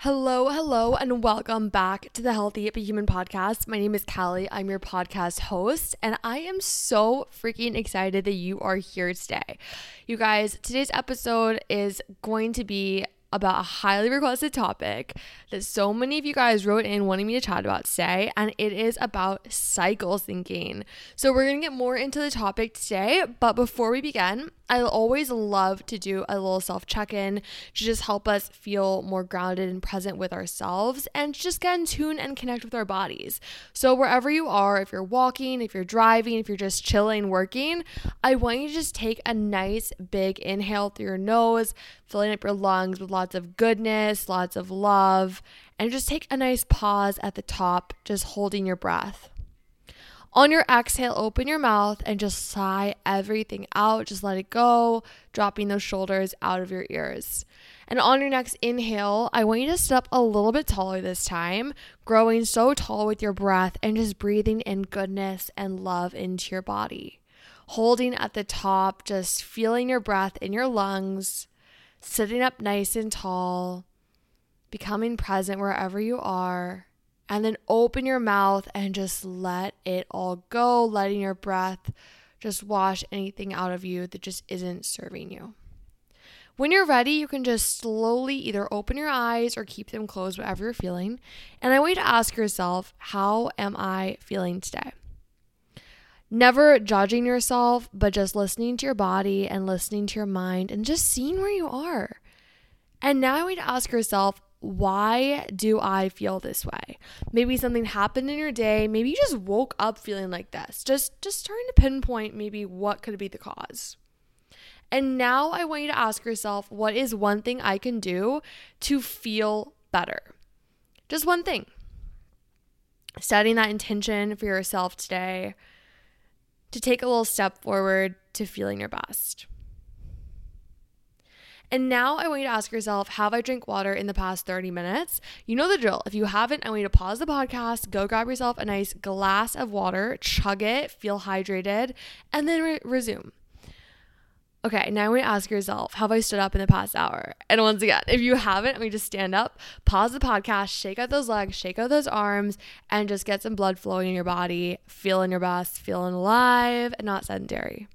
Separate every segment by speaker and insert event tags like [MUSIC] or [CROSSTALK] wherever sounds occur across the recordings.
Speaker 1: Hello, hello, and welcome back to the Healthy But Human podcast. My name is Callie. I'm your podcast host, and I am so freaking excited that you are here today. You guys, today's episode is going to be about a highly requested topic that so many of you guys wrote in wanting me to chat about today, and it is about cycle syncing. So, we're gonna get more into the topic today, but before we begin, I always love to do a little self check in to just help us feel more grounded and present with ourselves and just get in tune and connect with our bodies. So, wherever you are, if you're walking, if you're driving, if you're just chilling, working, I want you to just take a nice big inhale through your nose, filling up your lungs with lots of goodness, lots of love, and just take a nice pause at the top, just holding your breath. On your exhale, open your mouth and just sigh everything out. Just let it go, dropping those shoulders out of your ears. And on your next inhale, I want you to sit up a little bit taller this time, growing so tall with your breath and just breathing in goodness and love into your body. Holding at the top, just feeling your breath in your lungs, sitting up nice and tall, becoming present wherever you are and then open your mouth and just let it all go, letting your breath just wash anything out of you that just isn't serving you. When you're ready, you can just slowly either open your eyes or keep them closed, whatever you're feeling. And I want you to ask yourself, how am I feeling today? Never judging yourself, but just listening to your body and listening to your mind and just seeing where you are. And now to ask yourself, why do I feel this way? Maybe something happened in your day, maybe you just woke up feeling like this. Just just trying to pinpoint maybe what could be the cause. And now I want you to ask yourself, what is one thing I can do to feel better? Just one thing. Setting that intention for yourself today to take a little step forward to feeling your best. And now I want you to ask yourself, have I drank water in the past 30 minutes? You know the drill. If you haven't, I want you to pause the podcast, go grab yourself a nice glass of water, chug it, feel hydrated, and then re- resume. Okay, now I want to ask yourself, have I stood up in the past hour? And once again, if you haven't, I mean, just stand up, pause the podcast, shake out those legs, shake out those arms, and just get some blood flowing in your body, feeling your best, feeling alive, and not sedentary.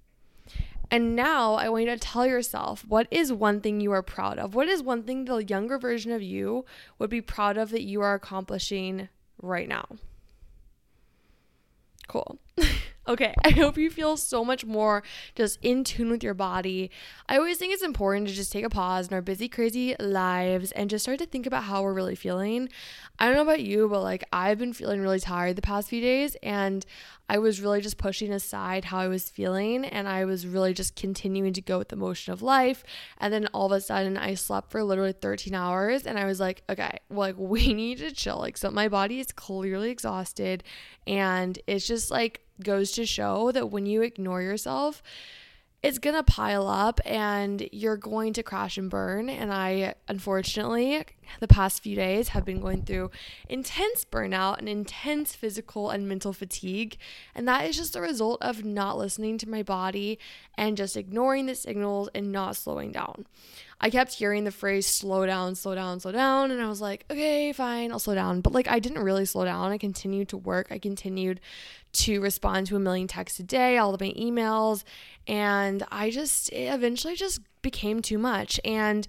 Speaker 1: And now I want you to tell yourself what is one thing you are proud of? What is one thing the younger version of you would be proud of that you are accomplishing right now? Cool. [LAUGHS] okay, [LAUGHS] I hope you feel so much more just in tune with your body. I always think it's important to just take a pause in our busy, crazy lives and just start to think about how we're really feeling. I don't know about you, but like I've been feeling really tired the past few days and I was really just pushing aside how I was feeling and I was really just continuing to go with the motion of life. And then all of a sudden I slept for literally 13 hours and I was like, okay, well, like [LAUGHS] we need to chill. Like, so my body is clearly exhausted and it's just like goes to show that when you ignore yourself, it's going to pile up and you're going to crash and burn. And I, unfortunately, the past few days have been going through intense burnout and intense physical and mental fatigue. And that is just a result of not listening to my body and just ignoring the signals and not slowing down. I kept hearing the phrase slow down, slow down, slow down. And I was like, okay, fine, I'll slow down. But like, I didn't really slow down. I continued to work. I continued to respond to a million texts a day, all of my emails. And I just, eventually just became too much. And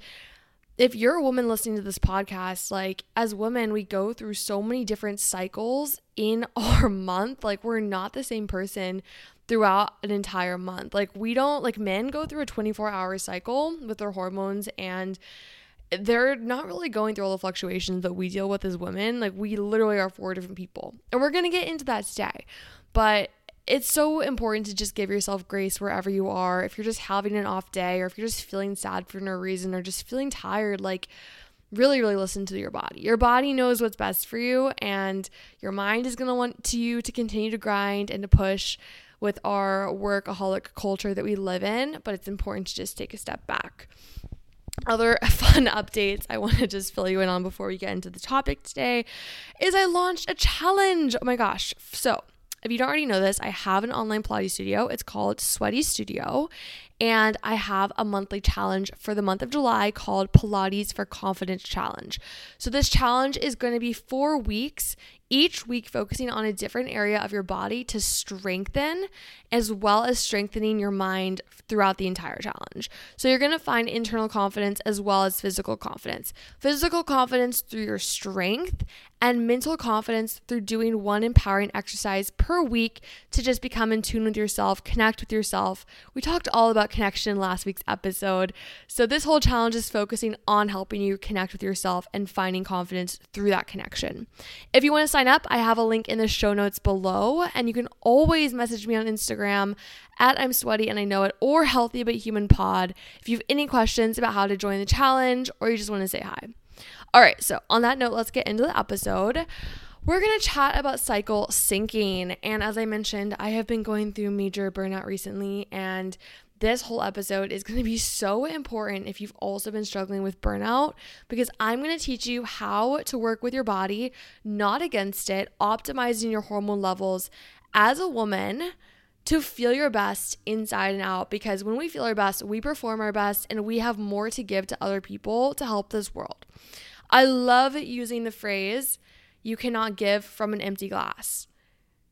Speaker 1: if you're a woman listening to this podcast, like as women, we go through so many different cycles in [LAUGHS] our month. Like, we're not the same person throughout an entire month. Like we don't like men go through a 24-hour cycle with their hormones and they're not really going through all the fluctuations that we deal with as women. Like we literally are four different people. And we're going to get into that today. But it's so important to just give yourself grace wherever you are. If you're just having an off day or if you're just feeling sad for no reason or just feeling tired, like really really listen to your body your body knows what's best for you and your mind is going to want to you to continue to grind and to push with our workaholic culture that we live in but it's important to just take a step back other [LAUGHS] fun updates I want to just fill you in on before we get into the topic today is I launched a challenge. Oh my gosh. So, if you don't already know this, I have an online Pilates studio. It's called Sweaty Studio. And I have a monthly challenge for the month of July called Pilates for Confidence Challenge. So, this challenge is going to be four weeks, each week focusing on a different area of your body to strengthen, as well as strengthening your mind throughout the entire challenge. So, you're going to find internal confidence as well as physical confidence. Physical confidence through your strength, and mental confidence through doing one empowering exercise per week to just become in tune with yourself, connect with yourself. We talked all about connection in last week's episode. So, this whole challenge is focusing on helping you connect with yourself and finding confidence through that connection. If you want to sign up, I have a link in the show notes below, and you can always message me on Instagram at I'm Sweaty and I Know It or Healthy But Human Pod if you have any questions about how to join the challenge or you just want to say hi. All right, so on that note, let's get into the episode. We're going to chat about cycle syncing. And as I mentioned, I have been going through major burnout recently, and this whole episode is going to be so important if you've also been struggling with burnout because I'm going to teach you how to work with your body, not against it, optimizing your hormone levels as a woman to feel your best inside and out because when we feel our best, we perform our best and we have more to give to other people to help this world. I love using the phrase, you cannot give from an empty glass.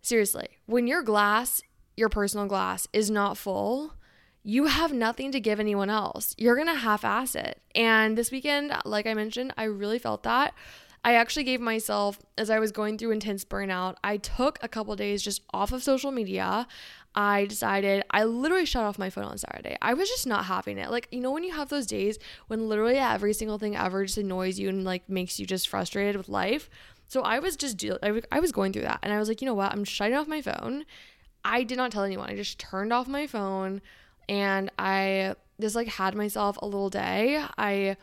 Speaker 1: Seriously, when your glass, your personal glass, is not full, you have nothing to give anyone else. You're to half ass it. And this weekend, like I mentioned, I really felt that. I actually gave myself, as I was going through intense burnout, I took a couple days just off of social media. I decided I literally shut off my phone on Saturday. I was just not having it. Like, you know, when you have those days when literally every single thing ever just annoys you and like makes you just frustrated with life. So I was just, I was going through that. And I was like, you know what? I'm shutting off my phone. I did not tell anyone. I just turned off my phone and I just like had myself a little day. I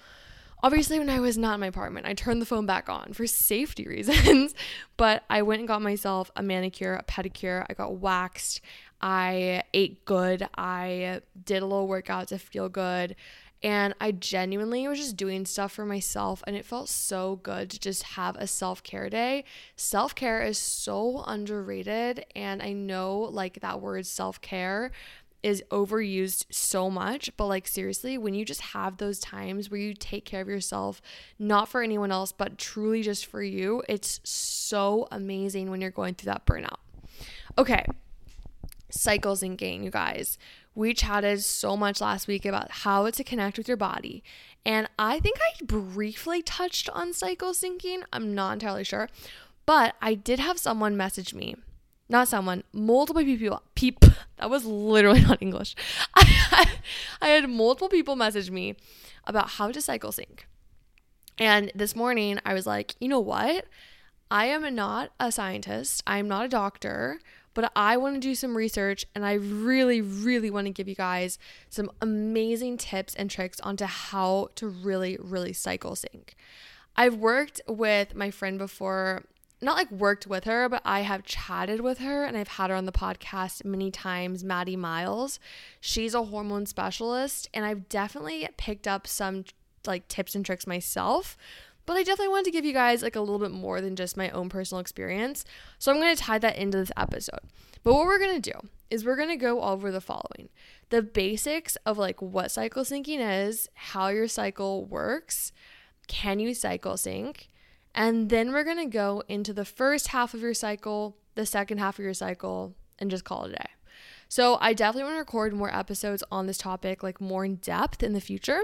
Speaker 1: obviously when I was not in my apartment, I turned the phone back on for safety [LAUGHS] reasons, but I went and got myself a manicure, a pedicure, I got waxed, I ate good, I did a little workout to feel good. And I genuinely was just doing stuff for myself, and it felt so good to just have a self care day. Self care is so underrated, and I know like that word self care is overused so much, but like seriously, when you just have those times where you take care of yourself, not for anyone else, but truly just for you, it's so amazing when you're going through that burnout. Okay, cycle gain, you guys. We chatted so much last week about how to connect with your body. And I think I briefly touched on cycle syncing. I'm not entirely sure. But I did have someone message me not someone, multiple people, peep, [LAUGHS] that was literally [LAUGHS] not English. [LAUGHS] I had, I had multiple people message me about how to cycle sync. And this morning I was like, you know what? I am not a scientist, I'm not a doctor, but I want to do some research and I really, really want to give you guys some amazing tips and tricks onto how to really, really cycle sync. I've worked with my friend before not like worked with her, but I have chatted with her and I've had her on the podcast many times, Maddie Miles. She's a hormone specialist and I've definitely picked up some like tips and tricks myself. But I definitely wanted to give you guys like a little bit more than just my own personal experience. So I'm going to tie that into this episode. But what we're going to do is we're going to go over the following. The basics of like what cycle syncing is, how your cycle works, can you cycle sync? And then we're going to go into the first half of your cycle, the second half of your cycle, and just call it a day. So I definitely want to record more episodes on this topic, like more in depth in the future.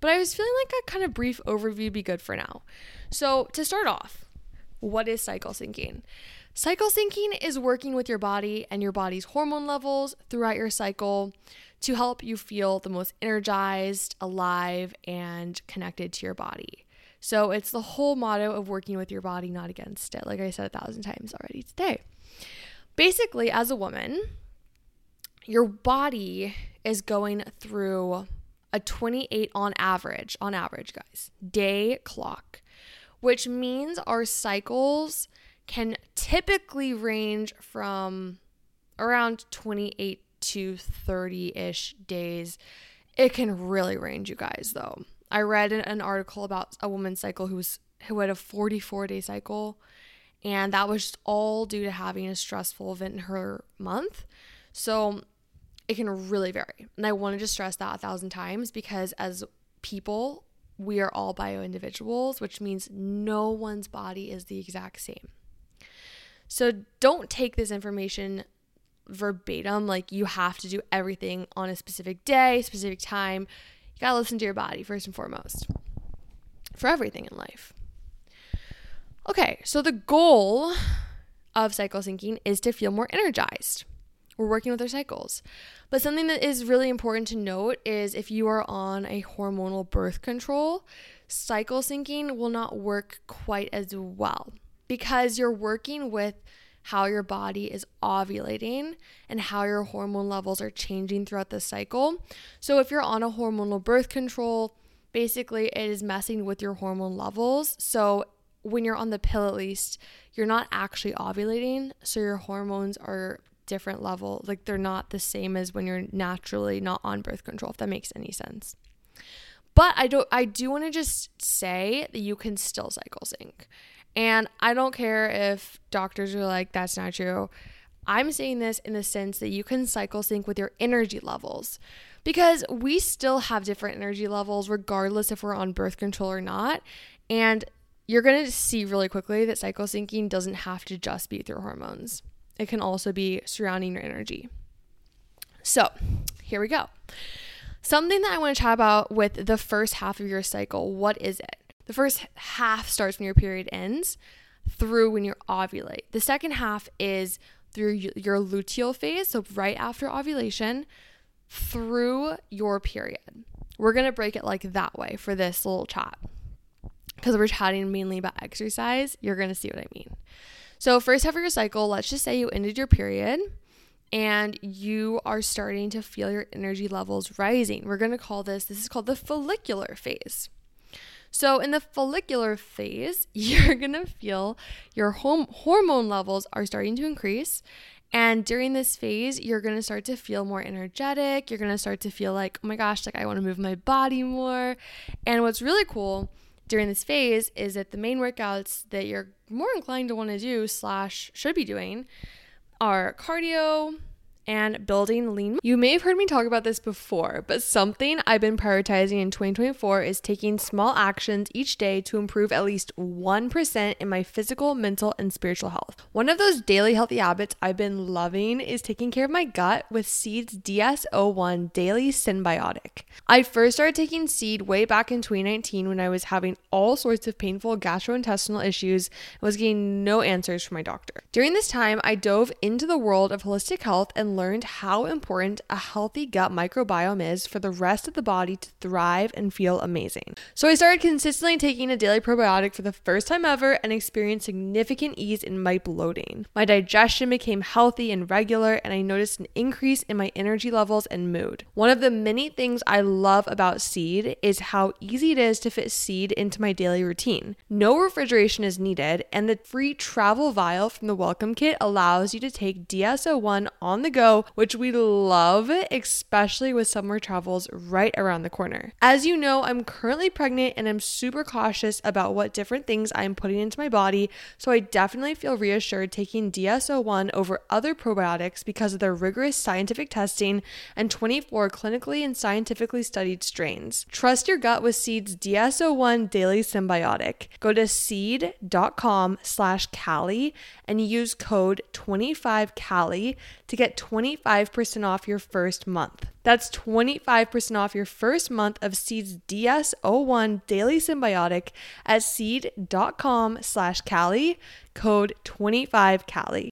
Speaker 1: But I was feeling like a kind of brief overview would be good for now. So to start off, what is cycle syncing? Cycle syncing is working with your body and your body's hormone levels throughout your cycle to help you feel the most energized, alive, and connected to your body. So it's the whole motto of working with your body, not against it, like I said a thousand times already today. Basically, as a woman, your body is going through a 28 on average, on average, guys, day clock, which means our cycles can typically range from around 28 to 30 ish days. It can really range, you guys, though. I read an article about a woman's cycle who was who had a 44 day cycle and that was all due to having a stressful event in her month. So it can really vary. And I wanted to stress that a thousand times because as people, we are all bio individuals, which means no one's body is the exact same. So don't take this information verbatim, like you have to do everything on a specific day, specific time. You gotta listen to your body first and foremost for everything in life. Okay, so the goal of cycle syncing is to feel more energized. We're working with our cycles. But something that is really important to note is if you are on a hormonal birth control, cycle syncing will not work quite as well because you're working with how your body is ovulating and how your hormone levels are changing throughout the cycle. So, if you're on a hormonal birth control, basically it is messing with your hormone levels. So, when you're on the pill, at least, you're not actually ovulating. So, your hormones are different level. Like, they're not the same as when you're naturally not on birth control, if that makes any sense. But I don't I do want to just say that you can still cycle sync. And I don't care if doctors are like, that's not true. I'm saying this in the sense that you can cycle sync with your energy levels because we still have different energy levels regardless if we're on birth control or not. And you're going to see really quickly that cycle syncing doesn't have to just be through hormones, it can also be surrounding your energy. So, here we go. Something that I want to chat about with the first half of your cycle what is it? The first half starts when your period ends through when you ovulate. The second half is through your luteal phase, so right after ovulation, through your period. We're going to break it like that way for this little chat. Because we're chatting mainly about exercise, you're going to see what I mean. So, first half of your cycle, let's just say you ended your period and you are starting to feel your energy levels rising. We're going to call this, this is called the follicular phase. So, in the follicular phase, [LAUGHS] you're to feel your home hormone levels are starting to increase. And during this phase, you're to start to feel more energetic. You're to start to feel like, oh my gosh, like I want to move my body more. And what's really cool during this phase is that the main workouts that you're more inclined to want to do slash should be doing are cardio, and building lean. You may have heard me talk about this before, but something I've been prioritizing in 2024 is taking small actions each day to improve at least 1% in my physical, mental, and spiritual health. One of those daily healthy habits I've been loving is taking care of my gut with Seed's DS-01 Daily Synbiotic. I first started taking Seed way back in 2019 when I was having all sorts of painful gastrointestinal issues and was getting no answers from my doctor. During this time, I dove into the world of holistic health and learned how important a healthy gut microbiome is for the rest of the body to thrive and feel amazing. So I started consistently taking a daily probiotic for the first time ever and experienced significant ease in my bloating. My digestion became healthy and regular, and I noticed an increase in my energy levels and mood. One of the many things I love about Seed is how easy it is to fit Seed into my daily routine. No refrigeration is needed, and the free travel vial from the welcome kit allows you to take DS-01 on the go which we love, especially with summer travels right around the corner. As you know, I'm currently pregnant and I'm super cautious about what different things I'm putting into my body, so I definitely feel reassured taking DS-01 over other probiotics because of their rigorous scientific testing and 24 clinically and scientifically studied strains. Trust your gut with Seed's DS-01 Daily Synbiotic. Go to seed.com slash Callie and use code 25Callie to get 25% off your first month. That's 25% off your first month of Seed's DS-01 Daily Synbiotic at seed.com slash Callie, code 25Callie.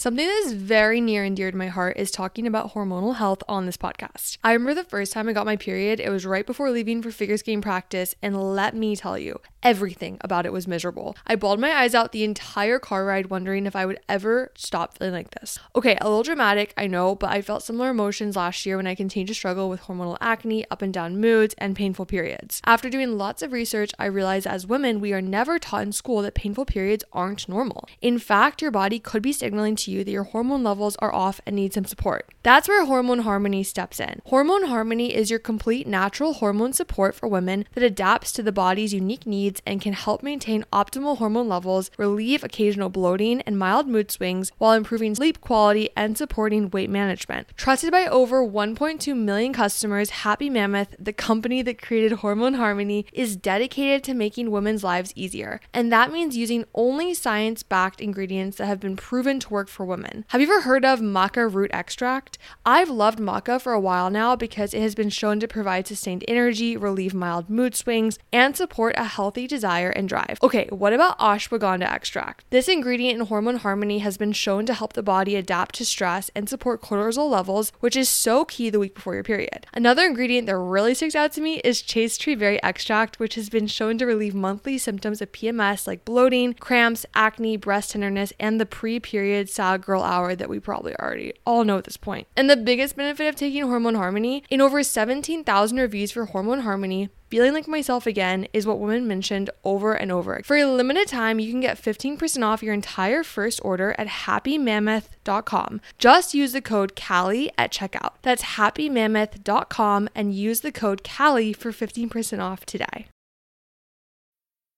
Speaker 1: Something that is very near and dear to my heart is talking about hormonal health on this podcast. I remember the first time I got my period, it was right before leaving for figure skating practice, and let me tell you, everything about it was miserable. I bawled my eyes out the entire car ride, wondering if I would ever stop feeling like this. Okay, a little dramatic, I know, but I felt similar emotions last year when I continued to struggle with hormonal acne, up and down moods, and painful periods. After doing lots of research, I realized as women, we are never taught in school that painful periods aren't normal. In fact, your body could be signaling to you that your hormone levels are off and need some support. That's where Hormone Harmony steps in. Hormone Harmony is your complete natural hormone support for women that adapts to the body's unique needs and can help maintain optimal hormone levels, relieve occasional bloating and mild mood swings while improving sleep quality and supporting weight management. Trusted by over 1.2 million customers, Happy Mammoth, the company that created Hormone Harmony, is dedicated to making women's lives easier. And that means using only science backed ingredients that have been proven to work for women. Have you ever heard of maca root extract? I've loved maca for a while now because it has been shown to provide sustained energy, relieve mild mood swings, and support a healthy desire and drive. Okay, what about ashwagandha extract? This ingredient in Hormone Harmony has been shown to help the body adapt to stress and support cortisol levels, which is so key the week before your period. Another ingredient that really sticks out to me is chaste tree berry extract, which has been shown to relieve monthly symptoms of PMS like bloating, cramps, acne, breast tenderness, and the pre period sad girl hour that we probably already all know at this point. And the biggest benefit of taking Hormone Harmony in over 17,000 reviews for Hormone Harmony, feeling like myself again is what women mentioned over and over. For a limited time, you can get 15% off your entire first order at happymammoth.com. Just use the code CALLIE at checkout. That's happymammoth.com and use the code CALLIE for 15% off today.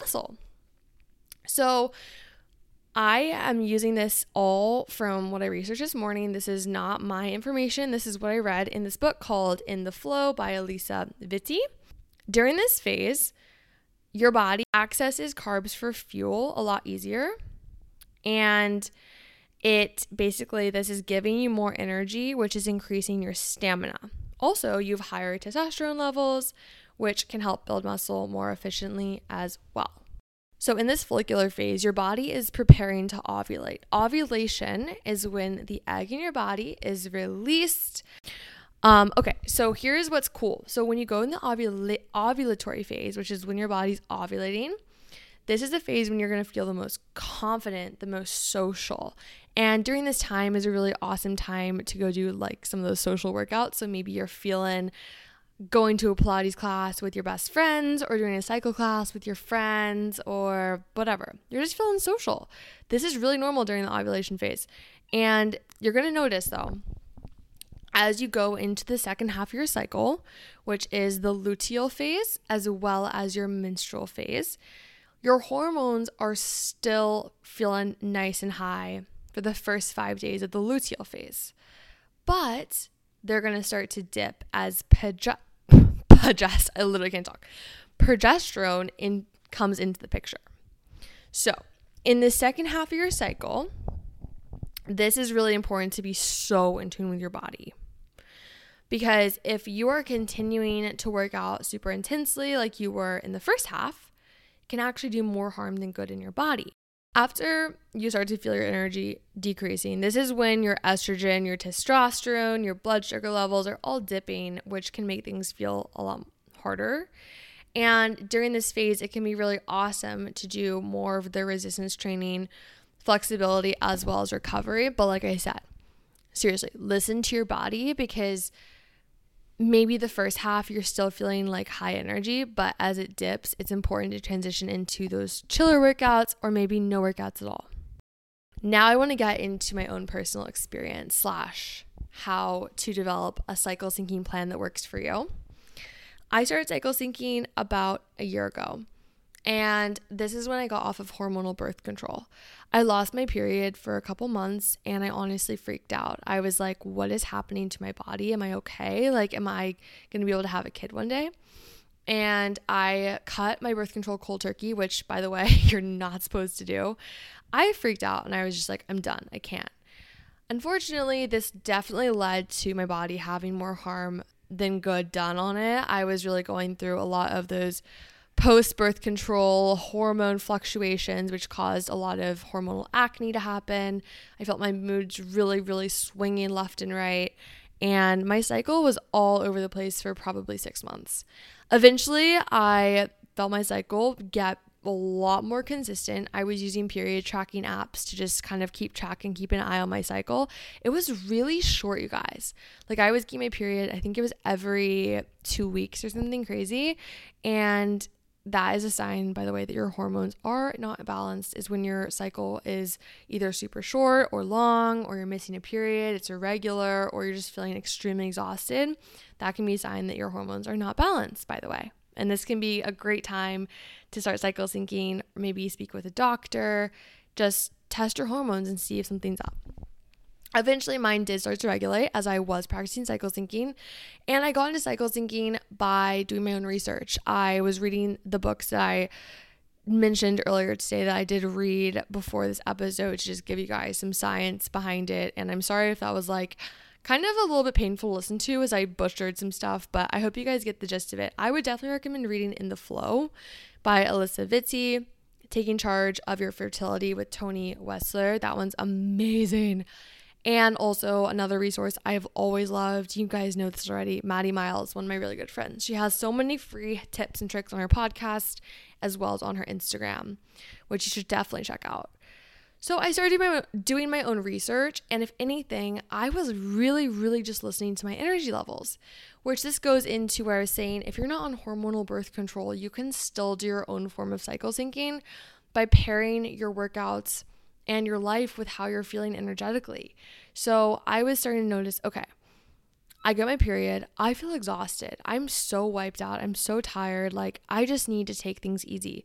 Speaker 1: Muscle. So I am using this all from what I researched this morning. This is not my information. This is what I read in this book called In the FLO by Alisa Vitti. During this phase, your body accesses carbs for fuel a lot easier. And it basically, this is giving you more energy, which is increasing your stamina. Also, you have higher testosterone levels, which can help build muscle more efficiently as well. So, in this follicular phase, your body is preparing to ovulate. Ovulation is when the egg in your body is released. Um, okay, so here's what's cool. So, when you go in the ovula- ovulatory phase, which is when your body's ovulating, this is the phase when you're going to feel the most confident, the most social. And during this time is a really awesome time to go do like some of those social workouts. So maybe you're feeling going to a Pilates class with your best friends or doing a cycle class with your friends or whatever. You're just feeling social. This is really normal during the ovulation phase. And you're going to notice though, as you go into the second half of your cycle, which is the luteal phase as well as your menstrual phase, your hormones are still feeling nice and high for the first five days of the luteal phase. But they're going to start to dip as I literally can't talk. Progesterone in, comes into the picture. So, in the second half of your cycle, this is really important to be so in tune with your body. Because if you are continuing to work out super intensely like you were in the first half, it can actually do more harm than good in your body. After you start to feel your energy decreasing, this is when your estrogen, your testosterone, your blood sugar levels are all dipping, which can make things feel a lot harder. And during this phase, it can be really awesome to do more of the resistance training, flexibility, as well as recovery. But like I said, seriously, listen to your body because maybe the first half you're still feeling like high energy, but as it dips, it's important to transition into those chiller workouts or maybe no workouts at all. Now I want to get into my own personal experience slash how to develop a cycle syncing plan that works for you. I started cycle syncing about a year ago. And this is when I got off of hormonal birth control. I lost my period for a couple months and I honestly freaked out. I was like, what is happening to my body? Am I okay? Like, am I going to be able to have a kid one day? And I cut my birth control cold turkey, which, by the way, [LAUGHS] you're not supposed to do. I freaked out and I was just like, I'm done. I can't. Unfortunately, this definitely led to my body having more harm than good done on it. I was really going through a lot of those post birth control hormone fluctuations, which caused a lot of hormonal acne to happen. I felt my moods really, really swinging left and right. And my cycle was all over the place for probably six months. Eventually, I felt my cycle get a lot more consistent. I was using period tracking apps to just kind of keep track and keep an eye on my cycle. It was really short, you guys. Like I was getting my period, I think it was every two weeks or something crazy. And that is a sign, by the way, that your hormones are not balanced, is when your cycle is either super short or long, or you're missing a period, it's irregular, or you're just feeling extremely exhausted. That can be a sign that your hormones are not balanced, by the way. And this can be a great time to start cycle syncing, maybe speak with a doctor, just test your hormones and see if something's up. Eventually, mine did start to regulate as I was practicing cycle syncing. And I got into cycle syncing by doing my own research. I was reading the books that I mentioned earlier today that I did read before this episode to just give you guys some science behind it. And I'm sorry if that was like kind of a little bit painful to listen to as I butchered some stuff, but I hope you guys get the gist of it. I would definitely recommend reading In the FLO by Alisa Vitti. Taking Charge of Your Fertility with Toni Weschler. That one's amazing. And also another resource I've always loved. You guys know this already. Maddie Miles, one of my really good friends. She has so many free tips and tricks on her podcast as well as on her Instagram, which you should definitely check out. So I started doing my, doing my own research, and if anything, I was really, really just listening to my energy levels, which this goes into where I was saying if you're not on hormonal birth control, you can still do your own form of cycle syncing by pairing your workouts and your life with how you're feeling energetically. So I was starting to notice okay, I get my period. I feel exhausted. I'm so wiped out. I'm so tired. Like, I just need to take things easy.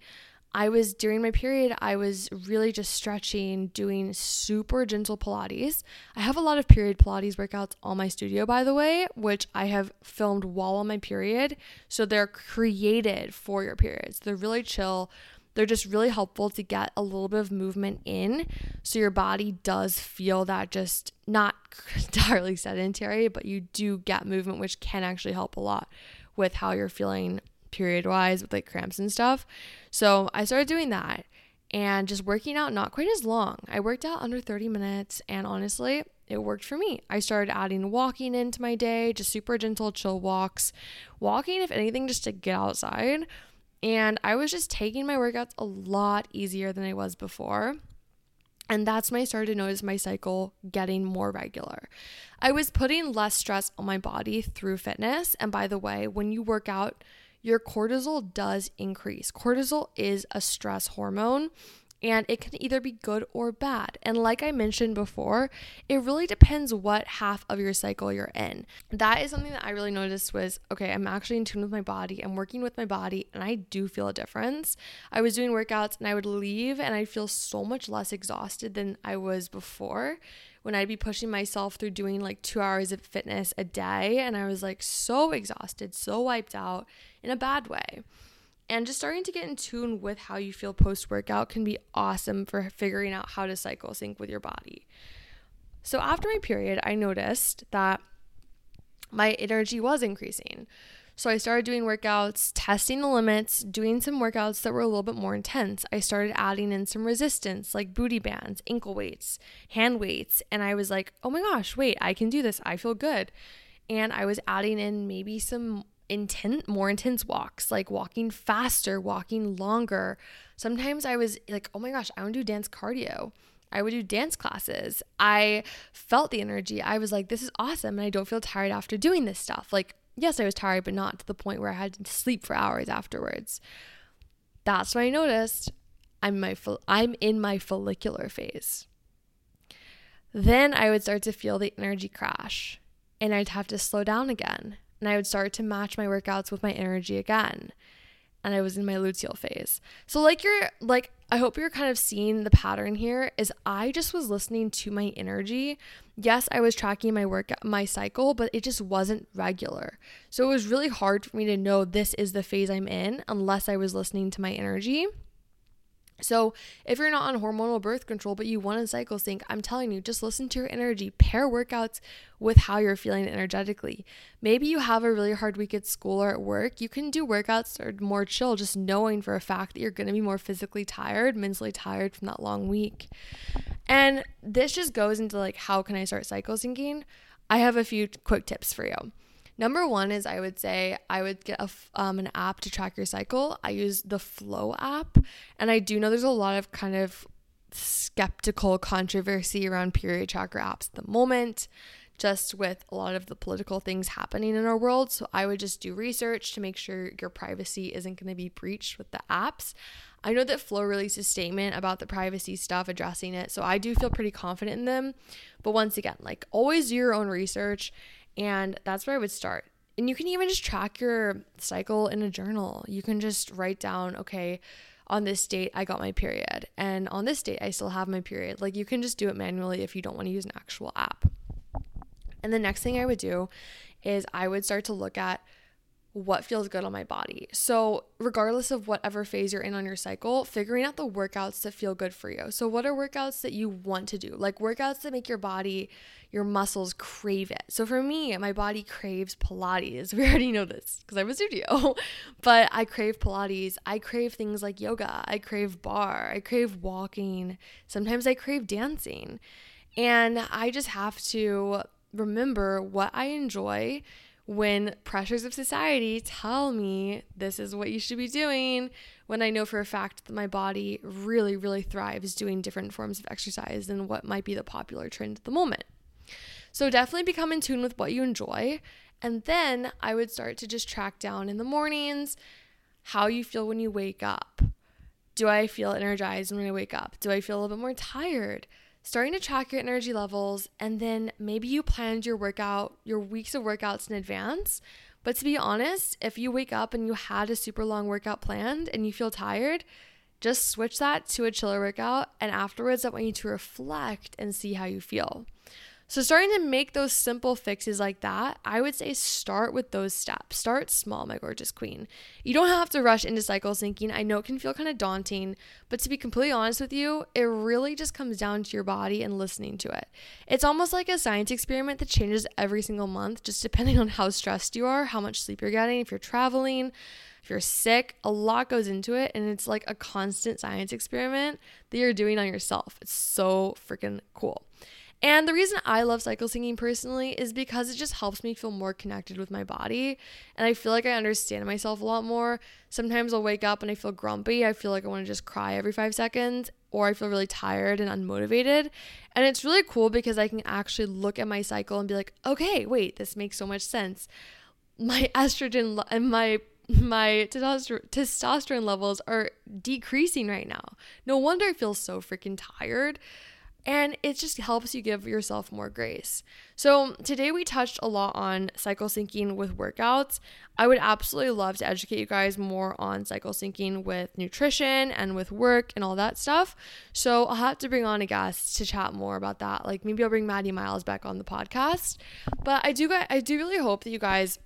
Speaker 1: I was during my period, I was really just stretching, doing super gentle Pilates. I have a lot of period Pilates workouts on my studio, by the way, which I have filmed while on my period. So they're created for your periods. They're really chill. They're just really helpful to get a little bit of movement in so your body does feel that just not [LAUGHS] entirely sedentary, but you do get movement, which can actually help a lot with how you're feeling period wise with like cramps and stuff. So I started doing that and just working out not quite as long. I worked out under 30 minutes and honestly, it worked for me. I started adding walking into my day, just super gentle, chill walks. Walking, if anything, just to get outside and I was just taking my workouts a lot easier than I was before. And that's when I started to notice my cycle getting more regular. I was putting less stress on my body through fitness. And by the way, when you work out, your cortisol does increase. Cortisol is a stress hormone and it can either be good or bad. And like I mentioned before, it really depends what half of your cycle you're in. That is something that I really noticed was okay, I'm actually in tune with my body. I'm working with my body and I do feel a difference. I was doing workouts and I would leave and I'd feel so much less exhausted than I was before when I'd be pushing myself through doing like two hours of fitness a day. And I was like so exhausted, so wiped out in a bad way. And just starting to get in tune with how you feel post workout can be awesome for figuring out how to cycle sync with your body. So, after my period, I noticed that my energy was increasing. So, I started doing workouts, testing the limits, doing some workouts that were a little bit more intense. I started adding in some resistance, like booty bands, ankle weights, hand weights. And I was like, oh my gosh, wait, I can do this. I feel good. And I was adding in maybe some intense more intense walks like walking faster walking longer. Sometimes i was like oh my gosh i want to do dance cardio. I would do dance classes. I felt the energy. I was like this is awesome and i don't feel tired after doing this stuff. Like yes i was tired but not to the point where i had to sleep for hours afterwards. That's when i noticed i'm my i'm in my follicular phase. Then i would start to feel the energy crash and i'd have to slow down again and I would start to match my workouts with my energy again. and I was in my luteal phase. So like you're like I hope you're kind of seeing the pattern here is I just was listening to my energy. Yes, I was tracking my work my cycle, but it just wasn't regular. So it was really hard for me to know this is the phase I'm in unless I was listening to my energy. So, if you're not on hormonal birth control, but you want to cycle sync, I'm telling you, just listen to your energy. Pair workouts with how you're feeling energetically. Maybe you have a really hard week at school or at work. You can do workouts are more chill, just knowing for a fact that you're going to be more physically tired, mentally tired from that long week. And this just goes into like, how can I start cycle syncing? I have a few quick tips for you. Number one is I would say I would get a, um, an app to track your cycle. I use the Flo app, and I do know there's a lot of kind of skeptical controversy around period tracker apps at the moment, just with a lot of the political things happening in our world. So I would just do research to make sure your privacy isn't going to be breached with the apps. I know that Flo released a statement about the privacy stuff addressing it, so I do feel pretty confident in them. But once again, like always do your own research and that's where I would start. And you can even just track your cycle in a journal. You can just write down, okay, on this date I got my period, and on this date I still have my period. Like you can just do it manually if you don't want to use an actual app. And the next thing I would do is I would start to look at what feels good on my body. So, regardless of whatever phase you're in on your cycle, figuring out the workouts that feel good for you. So, what are workouts that you want to do? Like workouts that make your body, your muscles crave it. So, for me, my body craves Pilates. [LAUGHS] We already know this because I have a studio, [LAUGHS] but I crave Pilates. I crave things like yoga. I crave barre. I crave walking. Sometimes I crave dancing. And I just have to remember what I enjoy when pressures of society tell me this is what you should be doing, when I know for a fact that my body really, really thrives doing different forms of exercise than what might be the popular trend at the moment. So definitely become in tune with what you enjoy. And then I would start to just track down in the mornings how you feel when you wake up. Do I feel energized when I wake up? Do I feel a little bit more tired? Starting to track your energy levels, and then maybe you planned your workout, your weeks of workouts in advance. But to be honest, if you wake up and you had a super long workout planned and you feel tired, just switch that to a chiller workout. And afterwards, I want you to reflect and see how you feel. So, starting to make those simple fixes like that, I would say start with those steps. Start small, my gorgeous queen. You don't have to rush into cycle syncing. I know it can feel kind of daunting, but to be completely honest with you, it really just comes down to your body and listening to it. It's almost like a science experiment that changes every single month, just depending on how stressed you are, how much sleep you're getting, if you're traveling. If you're sick, a lot goes into it, and it's like a constant science experiment that you're doing on yourself. It's so freaking cool. And the reason I love cycle syncing personally is because it just helps me feel more connected with my body. And I feel like I understand myself a lot more. Sometimes I'll wake up and I feel grumpy. I feel like I want to just cry every five seconds, or I feel really tired and unmotivated. And it's really cool because I can actually look at my cycle and be like, okay, wait, this makes so much sense. My [LAUGHS] estrogen and my my testosterone levels are decreasing right now. No wonder I feel so freaking tired. And it just helps you give yourself more grace. So, today we touched a lot on cycle syncing with workouts. I would absolutely love to educate you guys more on cycle syncing with nutrition and with work and all that stuff. So, I'll have to bring on a guest to chat more about that. Like maybe I'll bring Maddie Miles back on the podcast. But I do I do really hope that you guys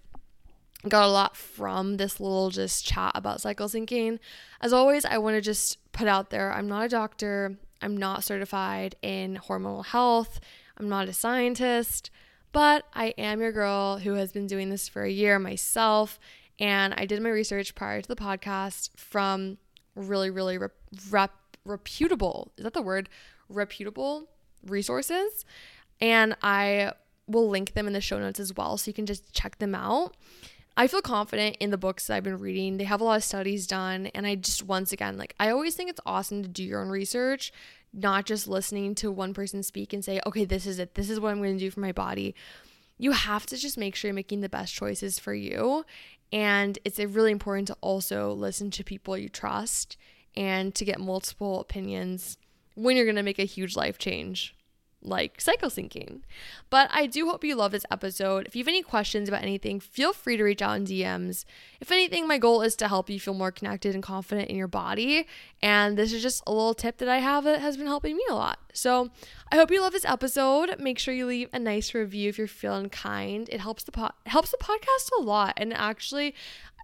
Speaker 1: got a lot from this little just chat about cycle syncing. As always, I want to just put out there I'm not a doctor. I'm not certified in hormonal health. I'm not a scientist, but I am your girl who has been doing this for a year myself. And I did my research prior to the podcast from really, really rep- rep- reputable, is that the word? Reputable resources. And I will link them in the show notes as well so you can just check them out. I feel confident in the books that I've been reading. They have a lot of studies done. And I just, once again, like, I always think it's awesome to do your own research, not just listening to one person speak and say, okay, this is it. This is what I'm going to do for my body. You have to just make sure you're making the best choices for you. And it's uh, really important to also listen to people you trust and to get multiple opinions when you're going to make a huge life change. Like cycle syncing. But I do hope you love this episode. If you have any questions about anything, feel free to reach out in DMs. If anything, my goal is to help you feel more connected and confident in your body. And this is just a little tip that I have that has been helping me a lot. So I hope you love this episode. Make sure you leave a nice review if you're feeling kind. It helps the po- helps the podcast a lot. And actually,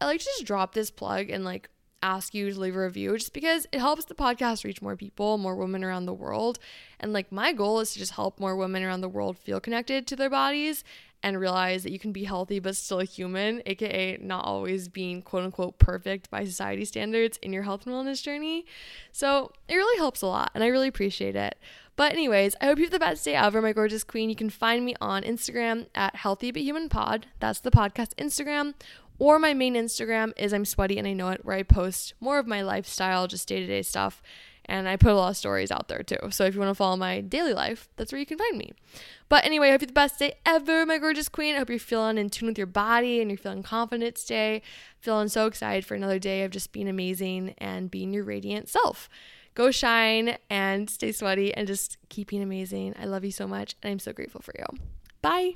Speaker 1: I like to just drop this plug and like ask you to leave a review just because it helps the podcast reach more people, more women around the world. And like my goal is to just help more women around the world feel connected to their bodies and realize that you can be healthy but still a human, aka not always being quote unquote perfect by society standards in your health and wellness journey. So it really helps a lot and I really appreciate it. But, anyways, I hope you have the best day ever, my gorgeous queen. You can find me on Instagram at Healthy But Human Pod. That's the podcast Instagram. Or my main Instagram is I'm Sweaty and I Know It, where I post more of my lifestyle, just day to day stuff. And I put a lot of stories out there too. So if you want to follow my daily life, that's where you can find me. But anyway, I hope you have the best day ever, my gorgeous queen. I hope you're feeling in tune with your body and you're feeling confident today. Feeling so excited for another day of just being amazing and being your radiant self. Go shine and stay sweaty and just keep being amazing. I love you so much and I'm so grateful for you. Bye.